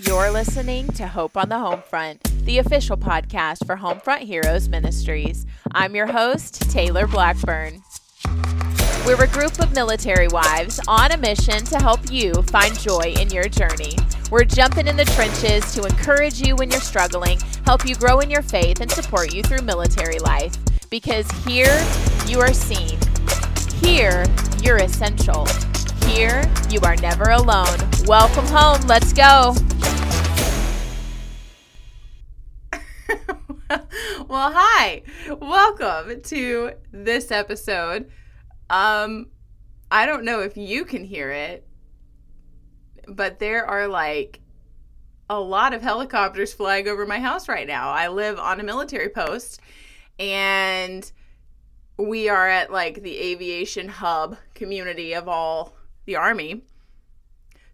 You're listening to Hope on the Homefront, the official podcast for Homefront Heroes Ministries. I'm your host, Taylor Blackburn. We're a group of military wives on a mission to help you find joy in your journey. We're jumping in the trenches to encourage you when you're struggling, help you grow in your faith, and support you through military life. Because here you are seen, here you're essential, here you are never alone. Welcome home. Let's go. well, hi. Welcome to this episode. Um I don't know if you can hear it, but there are like a lot of helicopters flying over my house right now. I live on a military post and we are at like the aviation hub community of all the army.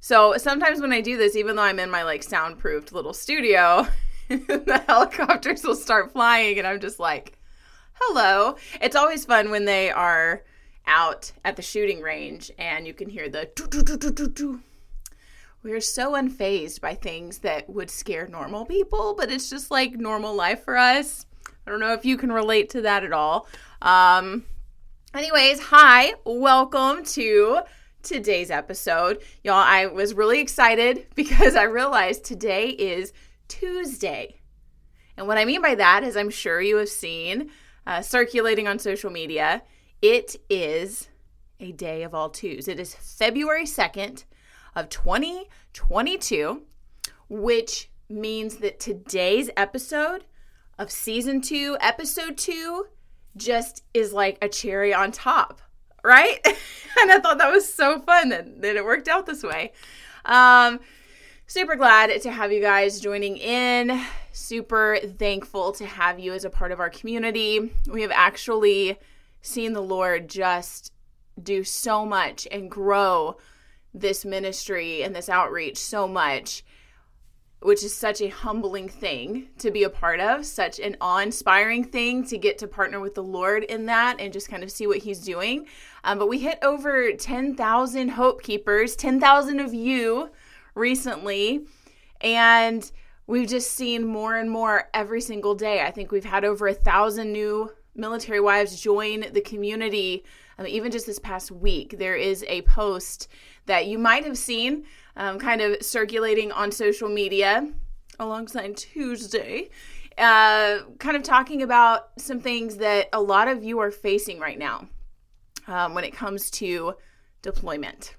So sometimes when I do this, even though I'm in my like soundproofed little studio, the helicopters will start flying and I'm just like, hello. It's always fun when they are out at the shooting range and you can hear the doo doo doo doo doo doo. We're so unfazed by things that would scare normal people, but it's just like normal life for us. I don't know if you can relate to that at all. Um, anyways, hi, welcome to today's episode. Y'all, I was really excited because I realized today is Tuesday. And what I mean by that is, I'm sure you have seen uh, circulating on social media, it is a day of all twos. It is February 2nd of 2022, which means that today's episode of season two, episode two, just is like a cherry on top, right? and I thought that was so fun that, that it worked out this way. Um, super glad to have you guys joining in. Super thankful to have you as a part of our community. We have actually seen the Lord just do so much and grow this ministry and this outreach so much which is such a humbling thing to be a part of, such an awe inspiring thing to get to partner with the Lord in that and just kind of see what He's doing. Um, but we hit over 10,000 Hope Keepers, 10,000 of you recently. And we've just seen more and more every single day. I think we've had over a thousand new military wives join the community. Um, even just this past week, there is a post that you might have seen um, kind of circulating on social media alongside Tuesday, uh, kind of talking about some things that a lot of you are facing right now um, when it comes to deployment.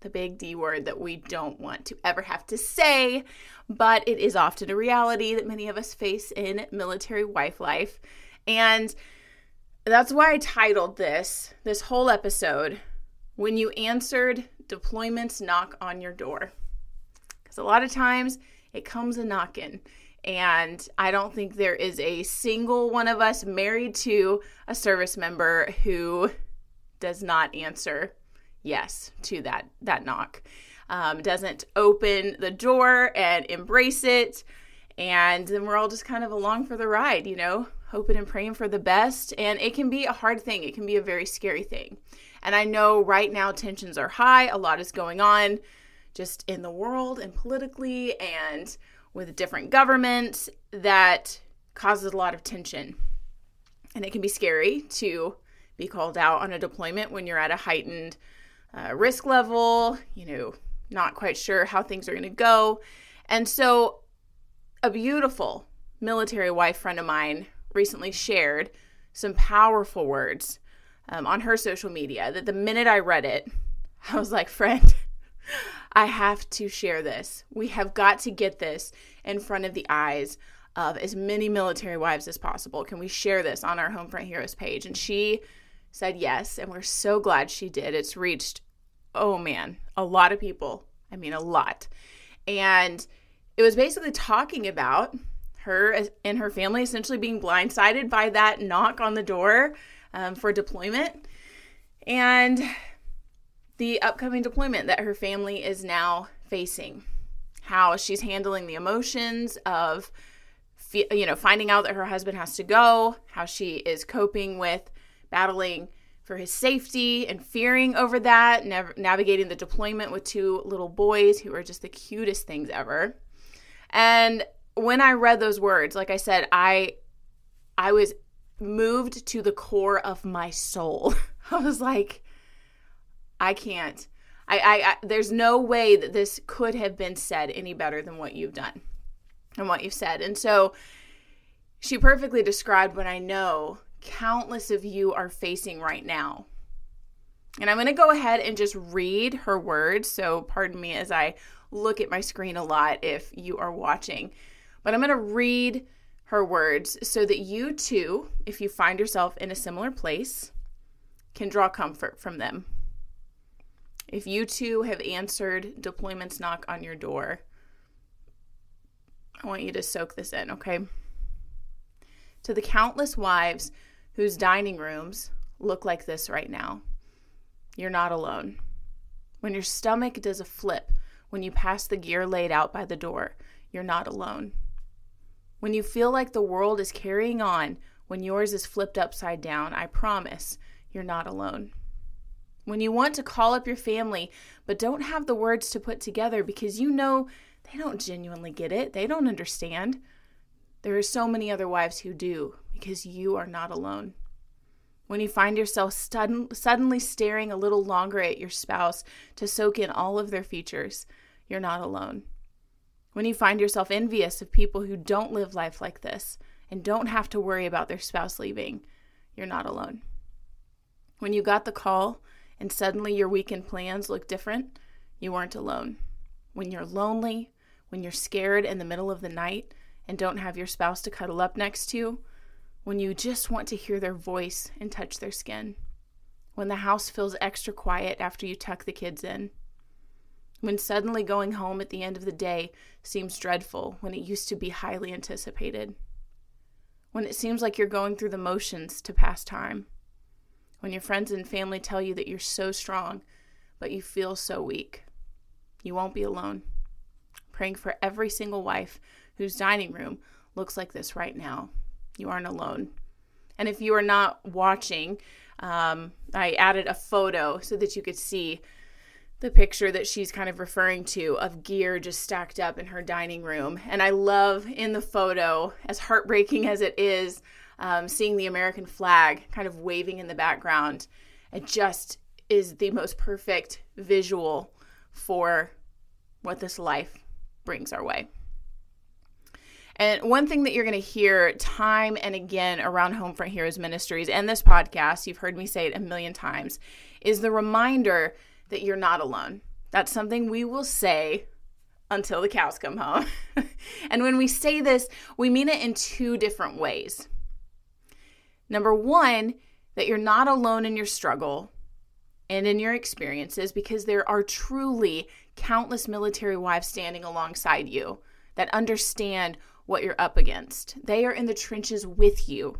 The big D word that we don't want to ever have to say, but it is often a reality that many of us face in military wife life. And that's why I titled this, this whole episode, When You Answered deployments knock on your door. Because a lot of times it comes a knocking. And I don't think there is a single one of us married to a service member who does not answer yes to that that knock. Um, doesn't open the door and embrace it, and then we're all just kind of along for the ride, you know, hoping and praying for the best. And it can be a hard thing. It can be a very scary thing. And I know right now tensions are high, a lot is going on just in the world and politically and with different governments that causes a lot of tension. And it can be scary to be called out on a deployment when you're at a heightened uh, risk level, you know, not quite sure how things are going to go. And so, a beautiful military wife friend of mine recently shared some powerful words um, on her social media that the minute I read it, I was like, friend, I have to share this. We have got to get this in front of the eyes of as many military wives as possible. Can we share this on our Homefront Heroes page? And she said yes, and we're so glad she did. It's reached, oh man, a lot of people. I mean, a lot. And it was basically talking about her and her family essentially being blindsided by that knock on the door um, for deployment and the upcoming deployment that her family is now facing. How she's handling the emotions of, you know, finding out that her husband has to go, how she is coping with battling for his safety and fearing over that, nav- navigating the deployment with two little boys who are just the cutest things ever. And when I read those words, like I said, I I was moved to the core of my soul. I was like, I can't. I, I, I, there's no way that this could have been said any better than what you've done and what you've said. And so she perfectly described what I know countless of you are facing right now. And I'm going to go ahead and just read her words. So, pardon me as I look at my screen a lot if you are watching. But I'm going to read her words so that you too, if you find yourself in a similar place, can draw comfort from them. If you too have answered deployments knock on your door, I want you to soak this in, okay? To the countless wives whose dining rooms look like this right now, you're not alone. When your stomach does a flip when you pass the gear laid out by the door, you're not alone. When you feel like the world is carrying on when yours is flipped upside down, I promise you're not alone. When you want to call up your family but don't have the words to put together because you know they don't genuinely get it, they don't understand, there are so many other wives who do because you are not alone. When you find yourself sudden, suddenly staring a little longer at your spouse to soak in all of their features, you're not alone. When you find yourself envious of people who don't live life like this and don't have to worry about their spouse leaving, you're not alone. When you got the call and suddenly your weekend plans look different, you weren't alone. When you're lonely, when you're scared in the middle of the night and don't have your spouse to cuddle up next to when you just want to hear their voice and touch their skin, when the house feels extra quiet after you tuck the kids in, when suddenly going home at the end of the day seems dreadful when it used to be highly anticipated, when it seems like you're going through the motions to pass time, when your friends and family tell you that you're so strong, but you feel so weak. You won't be alone. Praying for every single wife whose dining room looks like this right now. You aren't alone. And if you are not watching, um, I added a photo so that you could see the picture that she's kind of referring to of gear just stacked up in her dining room. And I love in the photo, as heartbreaking as it is, um, seeing the American flag kind of waving in the background. It just is the most perfect visual for what this life brings our way. And one thing that you're going to hear time and again around Homefront Heroes Ministries and this podcast, you've heard me say it a million times, is the reminder that you're not alone. That's something we will say until the cows come home. and when we say this, we mean it in two different ways. Number one, that you're not alone in your struggle and in your experiences because there are truly countless military wives standing alongside you that understand what you're up against. They are in the trenches with you,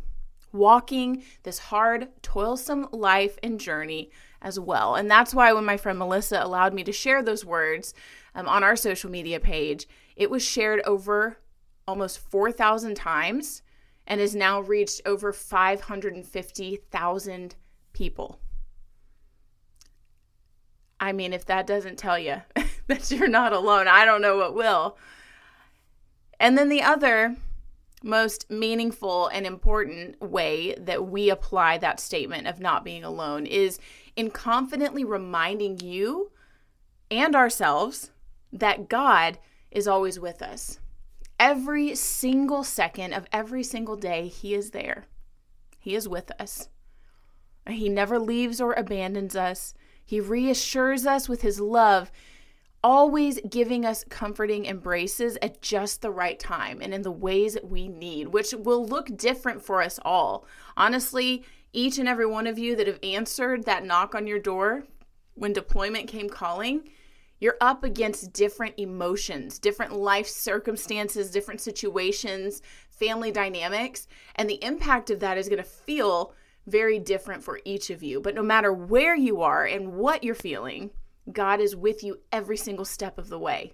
walking this hard, toilsome life and journey as well. And that's why when my friend Melissa allowed me to share those words um, on our social media page, it was shared over almost 4,000 times and has now reached over 550,000 people. I mean, if that doesn't tell you that you're not alone, I don't know what will. And then the other most meaningful and important way that we apply that statement of not being alone is in confidently reminding you and ourselves that God is always with us. Every single second of every single day, He is there. He is with us. He never leaves or abandons us. He reassures us with His love always giving us comforting embraces at just the right time and in the ways that we need, which will look different for us all. Honestly, each and every one of you that have answered that knock on your door when deployment came calling, you're up against different emotions, different life circumstances, different situations, family dynamics, and the impact of that is going to feel very different for each of you. But no matter where you are and what you're feeling, God is with you every single step of the way.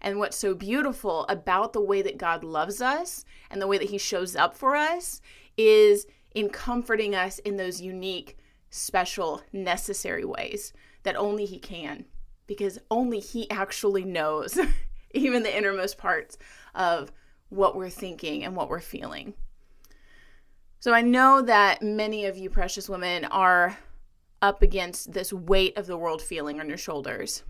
And what's so beautiful about the way that God loves us and the way that He shows up for us is in comforting us in those unique, special, necessary ways that only He can, because only He actually knows even the innermost parts of what we're thinking and what we're feeling. So I know that many of you precious women are up against this weight of the world feeling on your shoulders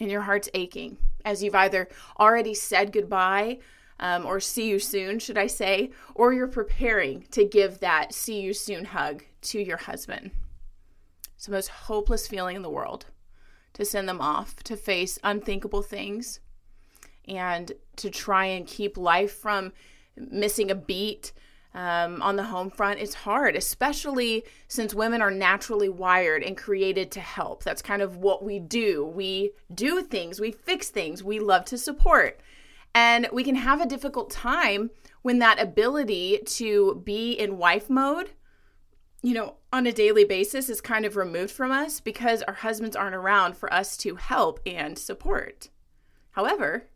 and your heart's aching as you've either already said goodbye um, or see you soon, should I say, or you're preparing to give that see you soon hug to your husband. It's the most hopeless feeling in the world to send them off to face unthinkable things and to try and keep life from missing a beat um, on the home front it's hard especially since women are naturally wired and created to help. That's kind of what we do. We do things we fix things we love to support. And we can have a difficult time when that ability to be in wife mode you know on a daily basis is kind of removed from us because our husbands aren't around for us to help and support. However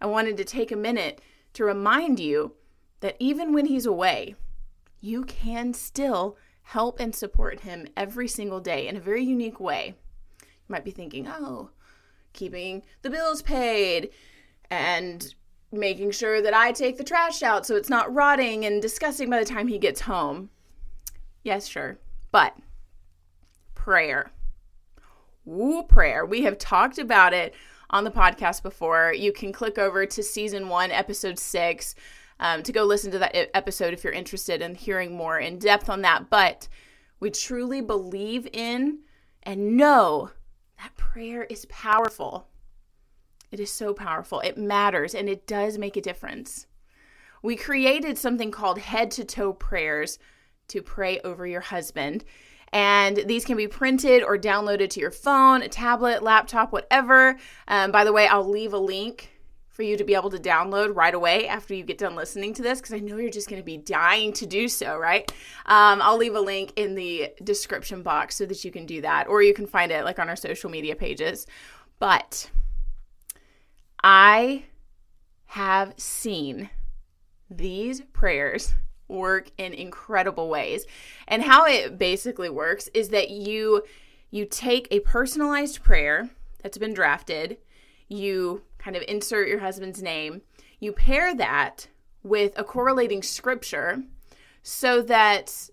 i wanted to take a minute to remind you that even when he's away, you can still help and support him every single day in a very unique way. You might be thinking, oh, keeping the bills paid and making sure that I take the trash out so it's not rotting and disgusting by the time he gets home. Yes, sure. But prayer. Woo, prayer. We have talked about it on the podcast before. You can click over to season one, episode six um, to go listen to that episode if you're interested in hearing more in depth on that. But we truly believe in and know that prayer is powerful. It is so powerful. It matters and it does make a difference. We created something called head to toe prayers to pray over your husband. And these can be printed or downloaded to your phone, a tablet, laptop, whatever. Um, by the way, I'll leave a link for you to be able to download right away after you get done listening to this because I know you're just going to be dying to do so, right? Um, I'll leave a link in the description box so that you can do that, or you can find it like on our social media pages. But I have seen these prayers work in incredible ways. And how it basically works is that you you take a personalized prayer that's been drafted, you kind of insert your husband's name. You pair that with a correlating scripture so that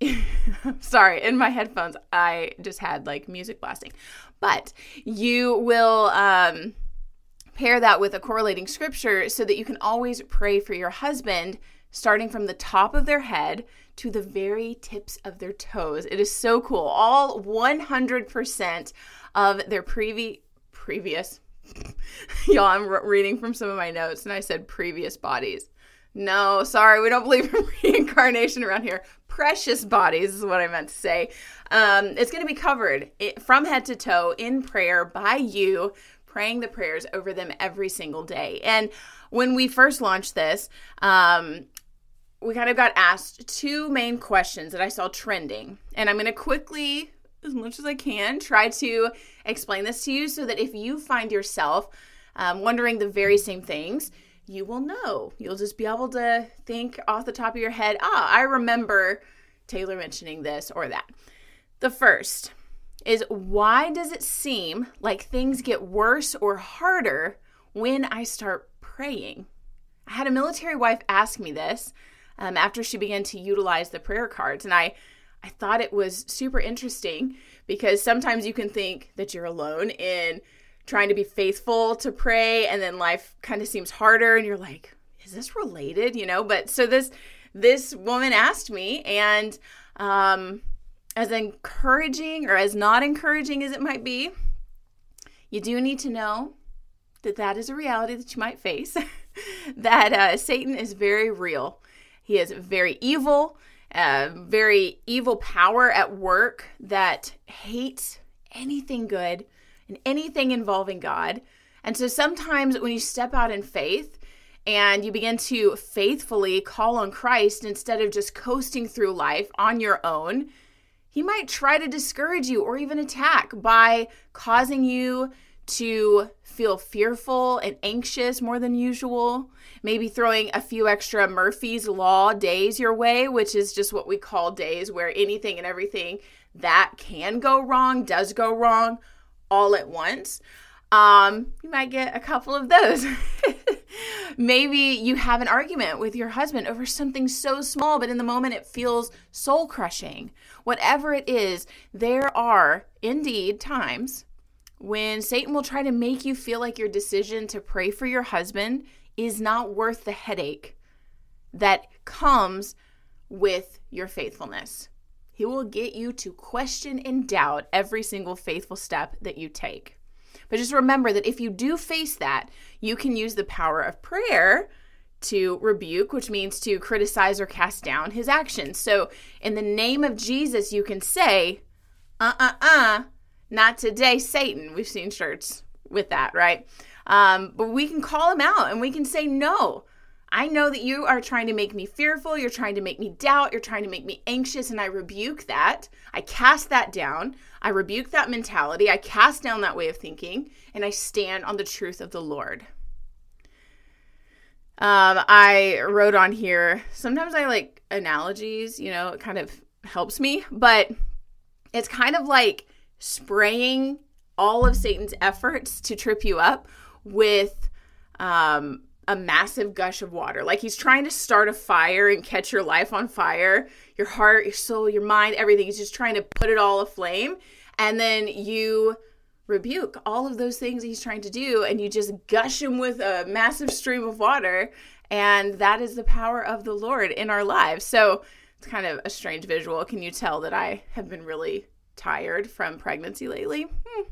sorry in my headphones i just had like music blasting. But you will um, pair that with a correlating scripture so that you can always pray for your husband starting from the top of their head to the very tips of their toes. It is so cool. All 100% of their previ- previous Y'all, I'm re- reading from some of my notes and I said previous bodies. No, sorry, we don't believe in reincarnation around here. Precious bodies is what I meant to say. Um, it's going to be covered from head to toe in prayer by you, praying the prayers over them every single day. And when we first launched this, um, we kind of got asked two main questions that I saw trending. And I'm going to quickly as much as I can, try to explain this to you so that if you find yourself um, wondering the very same things, you will know. You'll just be able to think off the top of your head, ah, I remember Taylor mentioning this or that. The first is why does it seem like things get worse or harder when I start praying? I had a military wife ask me this um, after she began to utilize the prayer cards, and I I thought it was super interesting because sometimes you can think that you're alone in trying to be faithful to pray and then life kind of seems harder and you're like is this related? You know? But so this this woman asked me and um as encouraging or as not encouraging as it might be you do need to know that that is a reality that you might face. That uh, satan is very real. He is very evil a very evil power at work that hates anything good and anything involving God. And so sometimes when you step out in faith and you begin to faithfully call on Christ instead of just coasting through life on your own, he might try to discourage you or even attack by causing you to feel fearful and anxious more than usual, maybe throwing a few extra Murphy's Law days your way, which is just what we call days where anything and everything that can go wrong does go wrong all at once. um, you might get a couple of those. Maybe you have an argument with your husband over something so small, but in the moment it feels soul crushing. Whatever it is, there are indeed times when Satan will try to make you feel like your decision to pray for your husband is not worth the headache that comes with your faithfulness. He will get you to question and doubt every single faithful step that you take. But just remember that if you do face that, you can use the power of prayer to rebuke, which means to criticize or cast down his actions. So, in the name of Jesus, you can say, uh uh uh, not today, Satan. We've seen shirts with that, right? Um, but we can call him out and we can say, no. I know that you are trying to make me fearful. You're trying to make me doubt. You're trying to make me anxious. And I rebuke that. I cast that down. I rebuke that mentality. I cast down that way of thinking. And I stand on the truth of the Lord. Um, I wrote on here, sometimes I like analogies, you know, it kind of helps me, but it's kind of like spraying all of Satan's efforts to trip you up with um, a massive gush of water. Like he's trying to start a fire and catch your life on fire, your heart, your soul, your mind, everything. He's just trying to put it all aflame. And then you rebuke all of those things he's trying to do and you just gush him with a massive stream of water. And that is the power of the Lord in our lives. So it's kind of a strange visual. Can you tell that I have been really tired from pregnancy lately? Hmm.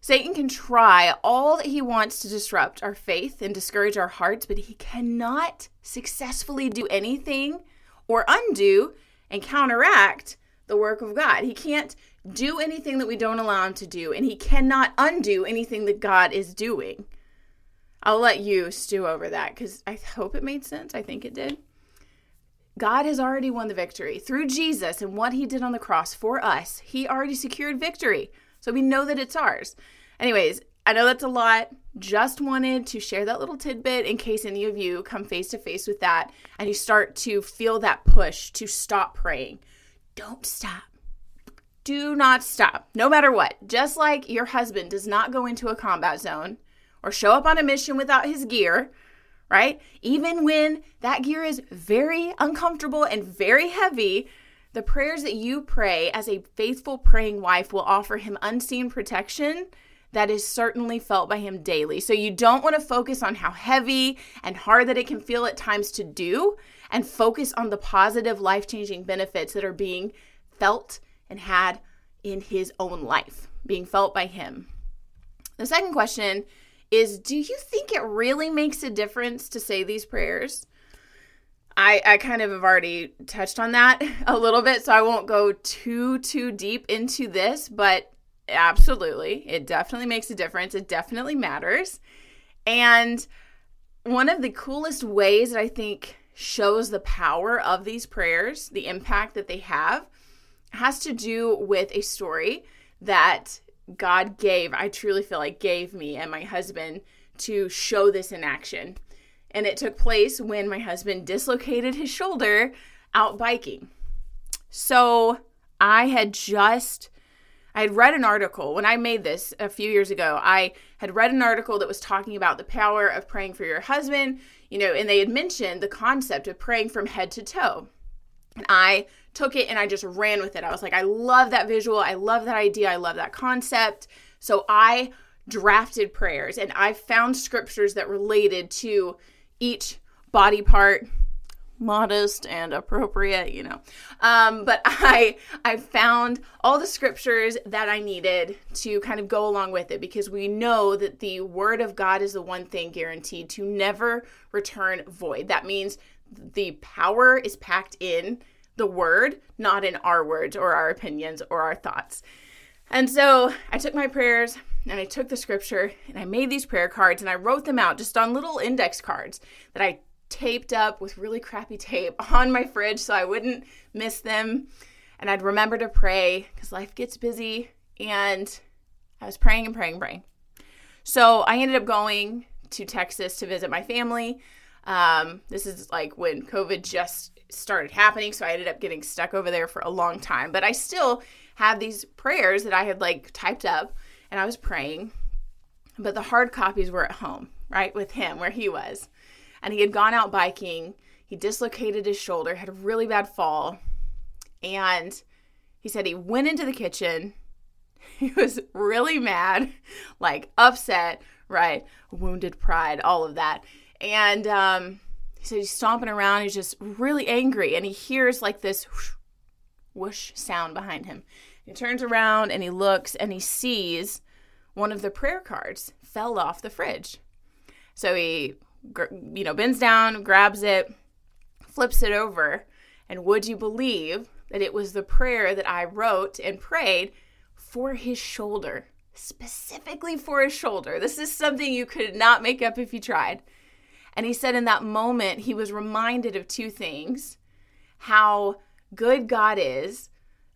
Satan can try all that he wants to disrupt our faith and discourage our hearts, but he cannot successfully do anything or undo and counteract the work of God. He can't do anything that we don't allow him to do, and he cannot undo anything that God is doing. I'll let you stew over that because I hope it made sense. I think it did. God has already won the victory through Jesus and what he did on the cross for us. He already secured victory. So we know that it's ours. Anyways, I know that's a lot. Just wanted to share that little tidbit in case any of you come face to face with that and you start to feel that push to stop praying. Don't stop. Do not stop, no matter what. Just like your husband does not go into a combat zone or show up on a mission without his gear, right? Even when that gear is very uncomfortable and very heavy, the prayers that you pray as a faithful praying wife will offer him unseen protection that is certainly felt by him daily. So you don't want to focus on how heavy and hard that it can feel at times to do and focus on the positive life changing benefits that are being felt and had in his own life, being felt by him. The second question is Do you think it really makes a difference to say these prayers? I, I kind of have already touched on that a little bit, so I won't go too, too deep into this, but Absolutely. It definitely makes a difference. It definitely matters. And one of the coolest ways that I think shows the power of these prayers, the impact that they have, has to do with a story that God gave, I truly feel like gave me and my husband to show this in action. And it took place when my husband dislocated his shoulder out biking. So I had just I had read an article when I made this a few years ago. I had read an article that was talking about the power of praying for your husband, you know, and they had mentioned the concept of praying from head to toe. And I took it and I just ran with it. I was like, I love that visual. I love that idea. I love that concept. So I drafted prayers and I found scriptures that related to each body part modest and appropriate, you know. Um, but I I found all the scriptures that I needed to kind of go along with it because we know that the word of God is the one thing guaranteed to never return void. That means the power is packed in the word, not in our words or our opinions or our thoughts. And so I took my prayers and I took the scripture and I made these prayer cards and I wrote them out just on little index cards that I taped up with really crappy tape on my fridge so I wouldn't miss them. And I'd remember to pray because life gets busy. And I was praying and praying and praying. So I ended up going to Texas to visit my family. Um, this is like when COVID just started happening. So I ended up getting stuck over there for a long time. But I still had these prayers that I had like typed up and I was praying but the hard copies were at home, right, with him where he was. And he had gone out biking. He dislocated his shoulder, had a really bad fall. And he said he went into the kitchen. He was really mad, like upset, right? Wounded pride, all of that. And um, said he's stomping around. He's just really angry. And he hears like this whoosh, whoosh sound behind him. He turns around and he looks and he sees one of the prayer cards fell off the fridge. So he, you know, bends down, grabs it, flips it over, and would you believe that it was the prayer that I wrote and prayed for his shoulder, specifically for his shoulder. This is something you could not make up if you tried. And he said in that moment, he was reminded of two things how good God is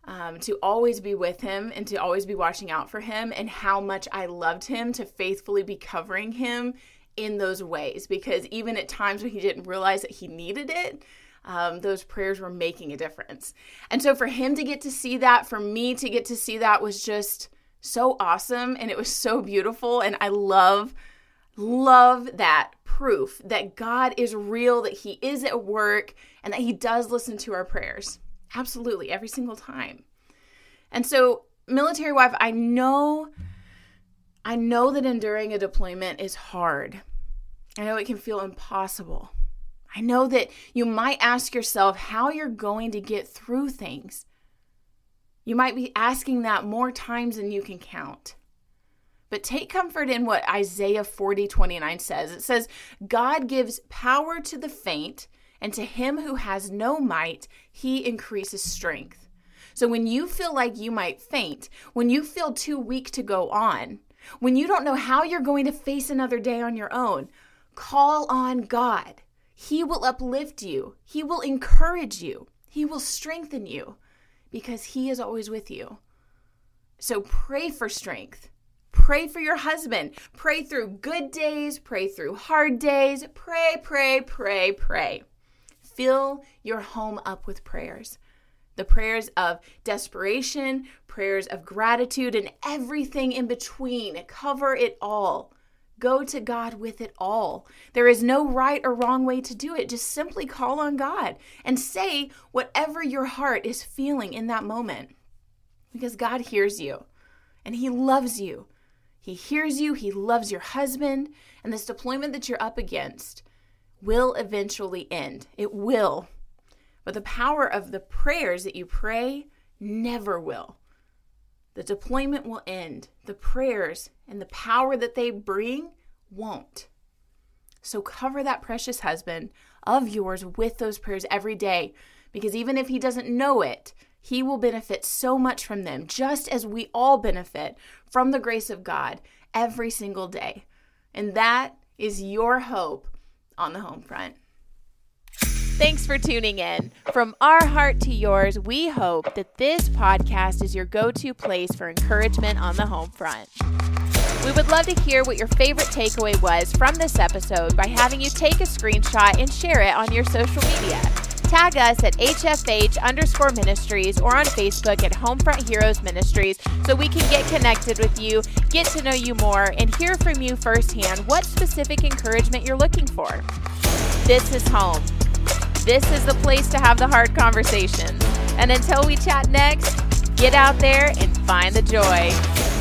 um, to always be with him and to always be watching out for him, and how much I loved him to faithfully be covering him in those ways. Because even at times when he didn't realize that he needed it, um, those prayers were making a difference. And so for him to get to see that, for me to get to see that was just so awesome and it was so beautiful. And I love, love that proof that God is real, that He is at work, and that He does listen to our prayers. Absolutely, every single time. And so, military wife, I know. I know that enduring a deployment is hard. I know it can feel impossible. I know that you might ask yourself how you're going to get through things. You might be asking that more times than you can count. But take comfort in what Isaiah 40 29 says. It says, God gives power to the faint, and to him who has no might, he increases strength. So when you feel like you might faint, when you feel too weak to go on, when you don't know how you're going to face another day on your own, call on God. He will uplift you, He will encourage you, He will strengthen you because He is always with you. So pray for strength. Pray for your husband. Pray through good days, pray through hard days. Pray, pray, pray, pray. Fill your home up with prayers. The prayers of desperation, prayers of gratitude, and everything in between. Cover it all. Go to God with it all. There is no right or wrong way to do it. Just simply call on God and say whatever your heart is feeling in that moment. Because God hears you and He loves you. He hears you, He loves your husband, and this deployment that you're up against will eventually end. It will. But the power of the prayers that you pray never will. The deployment will end. The prayers and the power that they bring won't. So cover that precious husband of yours with those prayers every day because even if he doesn't know it, he will benefit so much from them, just as we all benefit from the grace of God every single day. And that is your hope on the home front. Thanks for tuning in. From our heart to yours, we hope that this podcast is your go to place for encouragement on the home front. We would love to hear what your favorite takeaway was from this episode by having you take a screenshot and share it on your social media. Tag us at HFH underscore ministries or on Facebook at Homefront Heroes Ministries so we can get connected with you, get to know you more, and hear from you firsthand what specific encouragement you're looking for. This is home. This is the place to have the hard conversations. And until we chat next, get out there and find the joy.